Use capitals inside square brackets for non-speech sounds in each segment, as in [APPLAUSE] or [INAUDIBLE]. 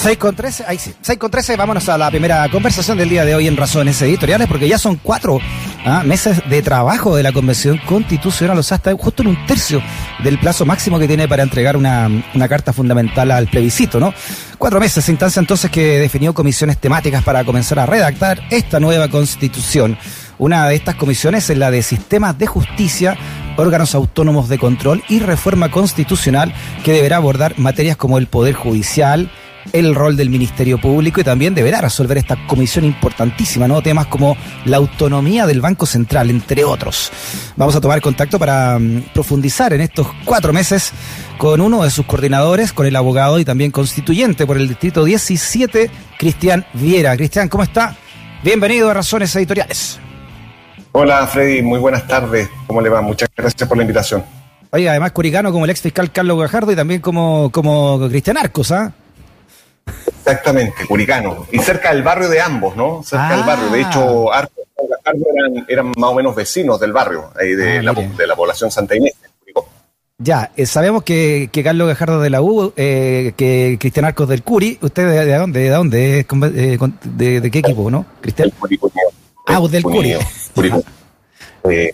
6 con 13, ahí sí. 6 con 13, vámonos a la primera conversación del día de hoy en Razones Editoriales, porque ya son cuatro ¿ah? meses de trabajo de la Convención Constitucional, o sea, está justo en un tercio del plazo máximo que tiene para entregar una, una carta fundamental al plebiscito, ¿no? Cuatro meses, instancia entonces que definió comisiones temáticas para comenzar a redactar esta nueva Constitución. Una de estas comisiones es la de sistemas de justicia, órganos autónomos de control y reforma constitucional que deberá abordar materias como el poder judicial, el rol del Ministerio Público y también deberá resolver esta comisión importantísima, ¿no? Temas como la autonomía del Banco Central, entre otros. Vamos a tomar contacto para um, profundizar en estos cuatro meses con uno de sus coordinadores, con el abogado y también constituyente por el Distrito 17, Cristian Viera. Cristian, ¿cómo está? Bienvenido a Razones Editoriales. Hola Freddy, muy buenas tardes. ¿Cómo le va? Muchas gracias por la invitación. Oye, además curicano como el ex fiscal Carlos Gajardo y también como, como Cristian Arcos, ¿ah? Exactamente, Curicano. Y cerca del barrio de ambos, ¿no? Cerca del barrio. De hecho, Arcos y Gajardo eran, eran, más o menos vecinos del barrio, ahí de, ah, la, de la población Santa Inés. Ya, eh, sabemos que, que, Carlos Gajardo de la U, eh, que Cristian Arcos del Curi, ¿usted de, de dónde? ¿De dónde? Eh, de, ¿De, qué equipo, no? Cristian. Ah, del Curi. [LAUGHS] Eh,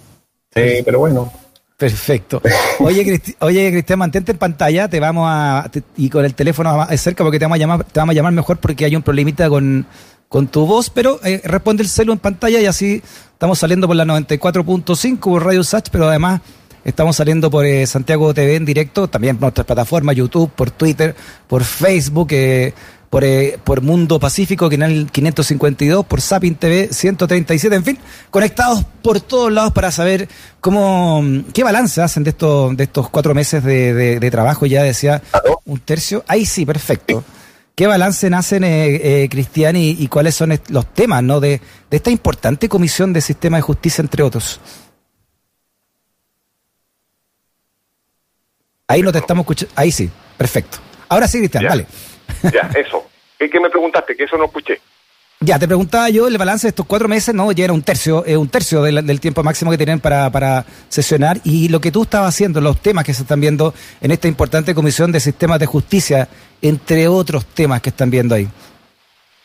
sí, pero bueno. Perfecto. Oye, oye, Cristian, mantente en pantalla, te vamos a y con el teléfono cerca porque te vamos a llamar, te vamos a llamar mejor porque hay un problemita con, con tu voz, pero eh, responde el celo en pantalla y así estamos saliendo por la 94.5 por Radio Sach, pero además estamos saliendo por eh, Santiago TV en directo, también por nuestras plataformas, YouTube, por Twitter, por Facebook, eh, por, eh, por Mundo Pacífico, Canal 552, por Sapin TV 137, en fin, conectados por todos lados para saber cómo, qué balance hacen de estos, de estos cuatro meses de, de, trabajo, ya decía un tercio. Ahí sí, perfecto. ¿Qué balance hacen, eh, eh, Cristian, y, cuáles son los temas ¿no? de, de esta importante comisión de sistema de justicia, entre otros? Ahí no te estamos escuchando. Ahí sí, perfecto. Ahora sí, Cristian, vale. Ya, eso. ¿Qué, me preguntaste? Que eso no escuché. Ya, te preguntaba yo el balance de estos cuatro meses, ¿no? Ya era un tercio, eh, un tercio del, tiempo máximo que tienen para, para sesionar y lo que tú estabas haciendo, los temas que se están viendo en esta importante comisión de sistemas de justicia, entre otros temas que están viendo ahí.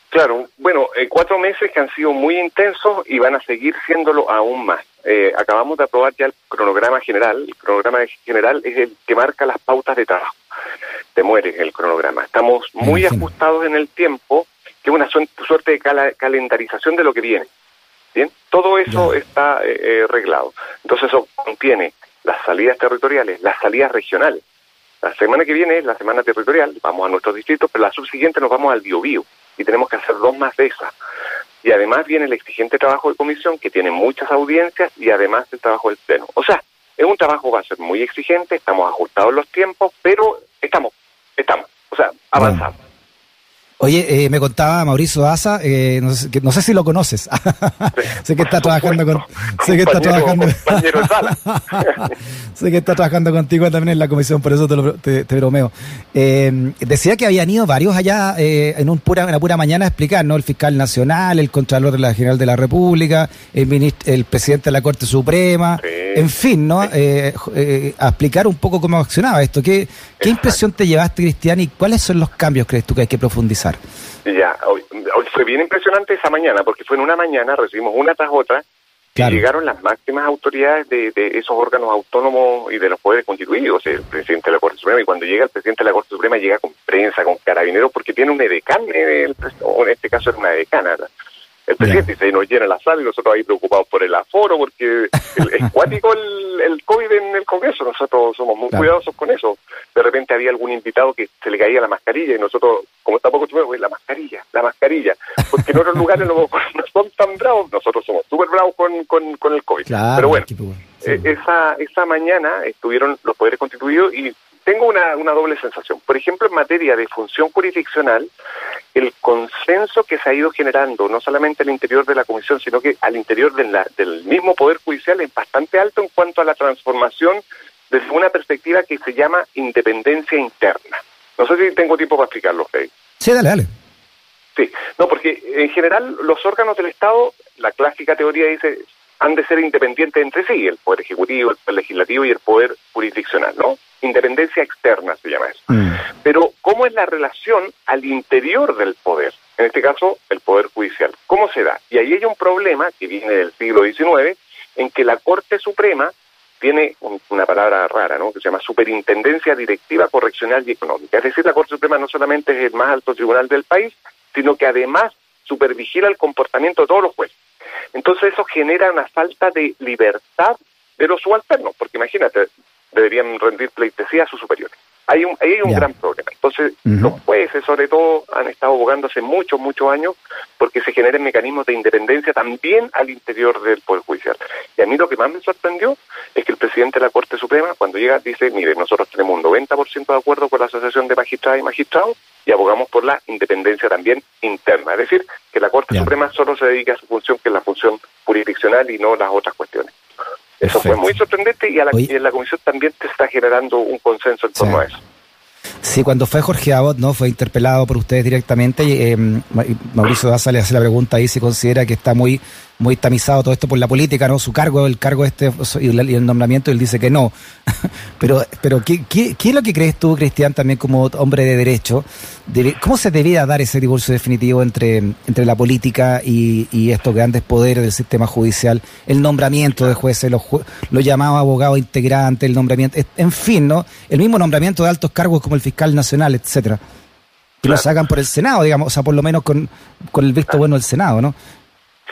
Claro, bueno, eh, cuatro meses que han sido muy intensos y van a seguir siéndolo aún más. Eh, acabamos de aprobar ya el cronograma general. El cronograma general es el que marca las pautas de trabajo te mueres el cronograma. Estamos muy ajustados en el tiempo, que es una suerte de calendarización de lo que viene. Bien, todo eso está eh, eh, arreglado. Entonces eso contiene las salidas territoriales, las salidas regionales. La semana que viene es la semana territorial, vamos a nuestros distritos, pero la subsiguiente nos vamos al biobío y tenemos que hacer dos más de esas. Y además viene el exigente trabajo de comisión que tiene muchas audiencias y además el trabajo del pleno. O sea, es un trabajo que va a ser muy exigente, estamos ajustados en los tiempos, pero estamos estamos, o sea, avanzamos. Oye, eh, me contaba Mauricio Asa, eh, no, sé, no, sé, si lo conoces. [LAUGHS] sé que está trabajando con, sé que está trabajando, [LAUGHS] sé que está trabajando contigo también en la comisión, por eso te, lo, te, bromeo. Eh, decía que habían ido varios allá eh, en un pura, una pura mañana a explicar, ¿no? El fiscal nacional, el contralor general de la República, el, el presidente de la Corte Suprema, en fin, ¿no? Eh, eh, a explicar un poco cómo accionaba esto. ¿Qué, qué impresión te llevaste, Cristian, y cuáles son los cambios crees tú que hay que profundizar? Ya, hoy, fue bien impresionante esa mañana, porque fue en una mañana, recibimos una tras otra, y llegaron las máximas autoridades de, esos órganos autónomos y de los poderes constituidos, el presidente de la Corte Suprema, y cuando llega el presidente de la Corte Suprema llega con prensa, con carabineros, porque tiene un edecán, en este caso era una edecana, el presidente se nos llena la sala y nosotros ahí preocupados por el aforo, porque es [LAUGHS] cuático el, el, COVID en el Congreso, nosotros somos muy cuidadosos con eso. De repente había algún invitado que se le caía la mascarilla y nosotros, como estamos acostumbrados, la mascarilla, la mascarilla, porque en otros [LAUGHS] lugares no, son tan bravos, nosotros somos súper bravos con, con, con, el COVID. Pero bueno, eh, esa, esa mañana estuvieron los poderes constituidos y tengo una, una doble sensación. Por ejemplo, en materia de función jurisdiccional, el consenso que se ha ido generando, no solamente al interior de la Comisión, sino que al interior del mismo Poder Judicial, es bastante alto en cuanto a la transformación desde una perspectiva que se llama independencia interna. No sé si tengo tiempo para explicarlo, Fede. Sí, dale, dale. Sí, no, porque en general los órganos del Estado, la clásica teoría dice, han de ser independientes entre sí, el Poder Ejecutivo, el Poder Legislativo y el Poder Jurisdiccional, ¿no? Independencia externa se llama eso. Mm. Pero, ¿cómo es la relación al interior del poder? En este caso, el poder judicial. ¿Cómo se da? Y ahí hay un problema que viene del siglo XIX, en que la Corte Suprema tiene una palabra rara, ¿no? Que se llama Superintendencia Directiva Correccional y Económica. Es decir, la Corte Suprema no solamente es el más alto tribunal del país, sino que además supervigila el comportamiento de todos los jueces. Entonces eso genera una falta de libertad de los subalternos, porque imagínate, deberían rendir pleitesía a sus superiores. Hay un, ahí hay un gran problema. Entonces, los jueces, sobre todo, han estado abogando hace muchos, muchos años porque se generen mecanismos de independencia también al interior del Poder Judicial. Y a mí lo que más me sorprendió es que el presidente de la Corte Suprema, cuando llega, dice, mire, nosotros tenemos un 90% de acuerdo con la Asociación de Magistradas y Magistrados y abogamos por la independencia también interna. Es decir, que la Corte Suprema solo se dedica a su función, que es la función jurisdiccional y no las otras cuestiones. Eso fue muy sorprendente y, a la, en la comisión también te está generando un consenso en torno a eso. Sí, cuando fue Jorge Abot, ¿no? Fue interpelado por ustedes directamente. Y, eh, Mauricio Daza le hace la pregunta ahí si considera que está muy muy tamizado todo esto por la política, ¿no? Su cargo, el cargo este y el nombramiento, él dice que no. [LAUGHS] pero, pero ¿qué, ¿qué, es lo que crees tú, Cristian, también como hombre de derecho? ¿Cómo se debía dar ese divorcio definitivo entre, entre la política y, y estos grandes poderes del sistema judicial? El nombramiento de jueces, los, lo llamaba abogado integrante, el nombramiento, en fin, ¿no? El mismo nombramiento de altos cargos como el fiscal nacional, etcétera. Que los hagan por el Senado, digamos, o sea, por lo menos con, con el visto bueno del Senado, ¿no?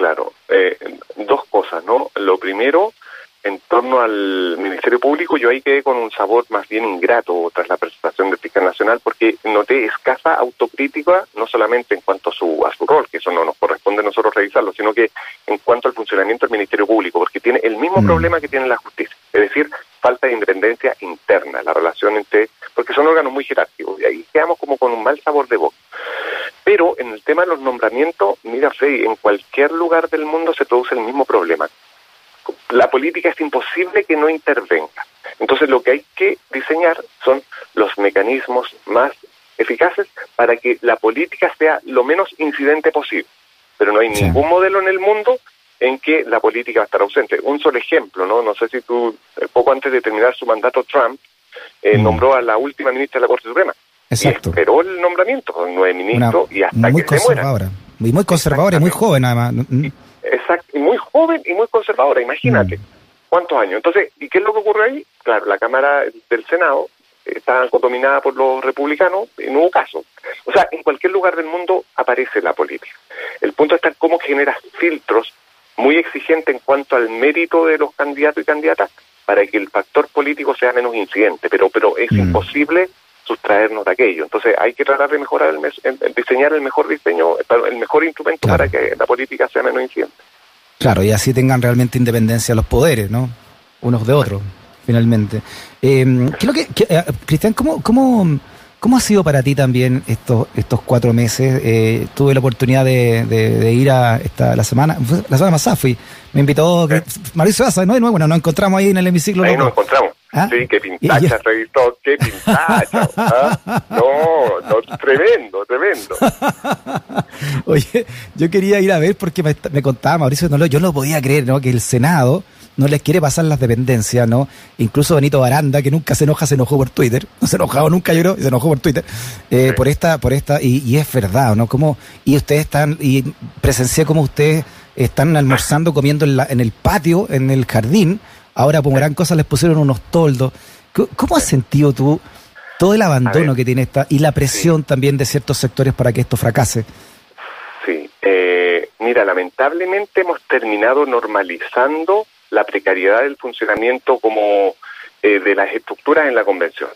Claro, eh, dos cosas, ¿no? Lo primero, en torno al Ministerio Público, yo ahí quedé con un sabor más bien ingrato tras la presentación del fiscal nacional, porque noté escasa autocrítica, no solamente en cuanto a su, a su rol, que eso no nos corresponde a nosotros revisarlo, sino que en cuanto al funcionamiento del Ministerio Público, porque tiene el mismo mm. problema que tiene la justicia, es decir, falta de independencia interna, la relación entre, porque son órganos muy jerárquicos, y ahí quedamos como con un mal sabor de boca. Pero en el tema de los nombramientos, mira, Freddy, en cualquier lugar del mundo se produce el mismo problema. La política es imposible que no intervenga. Entonces lo que hay que diseñar son los mecanismos más eficaces para que la política sea lo menos incidente posible. Pero no hay ningún modelo en el mundo en que la política va a estar ausente. Un solo ejemplo, ¿no? No sé si tú, eh, poco antes de terminar su mandato, Trump eh, mm. nombró a la última ministra de la Corte Suprema. Exacto. Esperó el nombramiento con nueve ministros y hasta muy que conservadora. se muera. Y muy conservadora y muy joven además. exacto, y muy joven y muy conservadora, imagínate. Mm. ¿Cuántos años? Entonces, ¿y qué es lo que ocurre ahí? Claro, la Cámara del Senado está dominada por los republicanos y no hubo caso. O sea, en cualquier lugar del mundo aparece la política. El punto está en cómo generas filtros muy exigentes en cuanto al mérito de los candidatos y candidatas para que el factor político sea menos incidente, pero pero es mm. imposible sustraernos de aquello. Entonces hay que tratar de mejorar, el, diseñar el mejor diseño, el mejor instrumento para que la política sea menos incidente. Claro, y así tengan realmente independencia los poderes, ¿no? Unos de otros, finalmente. Eh, que, eh, Cristian, ¿cómo, cómo, ¿cómo ha sido para ti también estos, estos cuatro meses? Eh, tuve la oportunidad de, ir a esta, la semana, la semana pasada fui, me invitó Mauricio Asa, ¿no? De nuevo, bueno, nos encontramos ahí en el hemiciclo. Ahí nos encontramos. ¿Ah? Sí, qué pintacha revisó, qué pintacha. [LAUGHS] ¿ah? No, no, tremendo, tremendo. [LAUGHS] Oye, yo quería ir a ver porque me, contaba Mauricio, no, yo no podía creer, ¿no? Que el Senado no les quiere pasar las dependencias, ¿no? Incluso Benito Baranda, que nunca se enoja, se enojó por Twitter, [LAUGHS] no se enojaba nunca, yo creo, se enojó por Twitter, eh, por esta, por esta, y, y, es verdad, ¿no? Como, y ustedes están, y presencié como ustedes están almorzando, comiendo en, la, en el patio, en el jardín, Ahora por gran cosa les pusieron unos toldos. ¿Cómo has sentido tú todo el abandono que tiene esta y la presión también de ciertos sectores para que esto fracase? Sí, eh, mira, lamentablemente hemos terminado normalizando la precariedad del funcionamiento como eh, de las estructuras en la convención.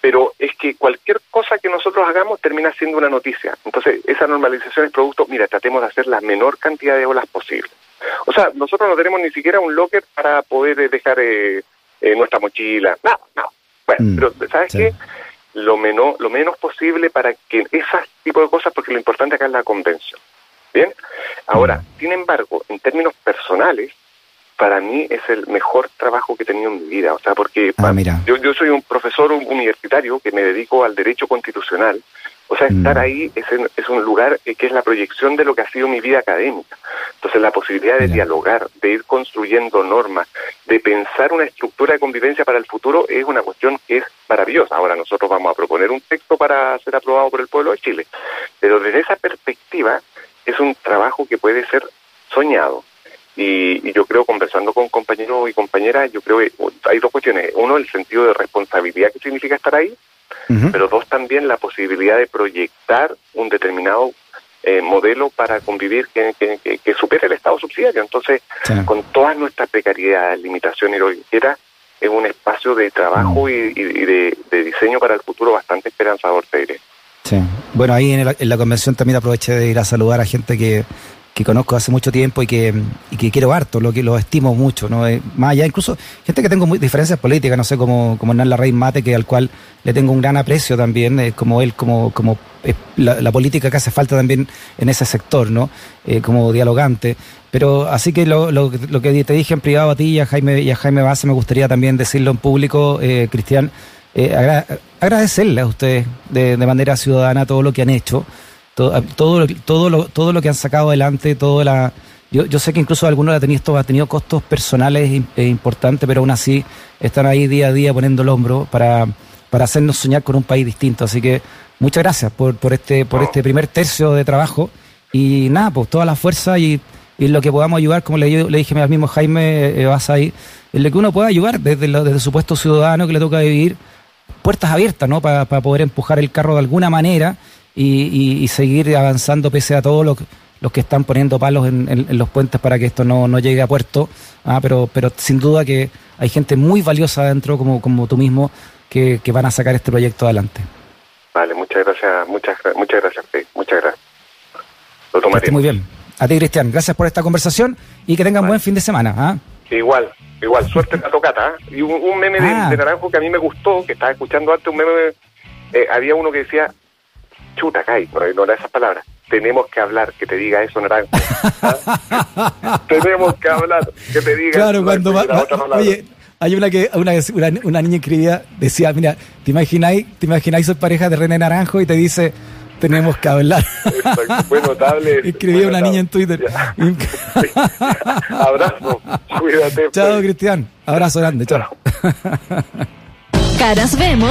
Pero es que cualquier cosa que nosotros hagamos termina siendo una noticia. Entonces, esa normalización es producto, mira, tratemos de hacer la menor cantidad de olas posible. O sea, nosotros no tenemos ni siquiera un locker para poder eh, dejar eh, eh, nuestra mochila. No, no. Bueno, mm, pero ¿sabes qué? Lo menos, lo menos posible para que ese tipo de cosas, porque lo importante acá es la convención. Bien. Ahora, mm. sin embargo, en términos personales, para mí es el mejor trabajo que he tenido en mi vida. O sea, porque ah, Yo, yo soy un profesor universitario que me dedico al derecho constitucional. O sea, estar mm. ahí es, es, un lugar que es la proyección de lo que ha sido mi vida académica. Entonces, la posibilidad de dialogar, de ir construyendo normas, de pensar una estructura de convivencia para el futuro es una cuestión que es maravillosa. Ahora nosotros vamos a proponer un texto para ser aprobado por el pueblo de Chile. Pero desde esa perspectiva es un trabajo que puede ser soñado. Y, yo creo, conversando con compañeros y compañeras, yo creo que hay dos cuestiones. Uno, el sentido de responsabilidad que significa estar ahí, pero dos, también la posibilidad de proyectar un determinado eh, modelo para convivir que, que, supere el Estado subsidiario. Entonces, con todas nuestras precariedades, limitaciones y lo que quiera, es un espacio de trabajo y, de, diseño para el futuro bastante esperanzador, te diré. Sí. Bueno, ahí en, en la convención también aproveché de ir a saludar a gente que que conozco hace mucho tiempo y que, y que quiero harto, lo que lo estimo mucho, ¿no? Eh, más allá, incluso gente que tengo muy, diferencias políticas, no sé, como, como Hernán Larraín Mate, que al cual le tengo un gran aprecio también, eh, como él, como, como eh, la, política que hace falta también en ese sector, ¿no? como dialogante. Pero así que lo, lo, lo, que te dije en privado a ti y a Jaime, y a Jaime Base, me gustaría también decirlo en público, Cristian, agradecerle a ustedes de, de manera ciudadana todo lo que han hecho todo, todo, todo, lo, todo lo que han sacado adelante, todo la... Yo, yo sé que incluso algunos ha tenido, ha tenido costos personales e importantes, pero aún así están ahí día a día poniendo el hombro para, para hacernos soñar con un país distinto. Así que muchas gracias por, por, este, por este primer tercio de trabajo. Y nada, pues toda la fuerza y, y lo que podamos ayudar, como le, le dije al mismo Jaime eh, vas ahí, en lo que uno pueda ayudar desde, lo, desde su puesto ciudadano que le toca vivir, puertas abiertas, ¿no? Para, para poder empujar el carro de alguna manera y, seguir avanzando pese a todos los, los que están poniendo palos en, los puentes para que esto no, llegue a puerto. Ah, pero, pero sin duda que hay gente muy valiosa adentro, como, como tú mismo, que, van a sacar este proyecto adelante. Vale, muchas gracias, muchas, muchas gracias, muchas gracias. Lo tomaré. Muy bien. A ti, Cristian, gracias por esta conversación y que tengan buen fin de semana. ¿ah? Igual, igual, suerte en la tocata. ¿ah? Y un, meme ah. de, Naranjo que a mí me gustó, que estaba escuchando antes, un meme, eh, había uno que decía, chuta, Kai, no, no era esas palabras. Tenemos que hablar, que te diga eso, Naranjo. [LAUGHS] Tenemos que hablar, que te diga Claro, cuando va, oye, hay una que una, una, niña escribía, decía, mira, ¿te imagináis, te imagináis sos pareja de René Naranjo y te dice, tenemos que hablar. Fue notable. [LAUGHS] Escribía una niña en Twitter. [LAUGHS] Abrazo, cuídate. Chao, pues. Cristian. Abrazo grande, chao. Caras vemos.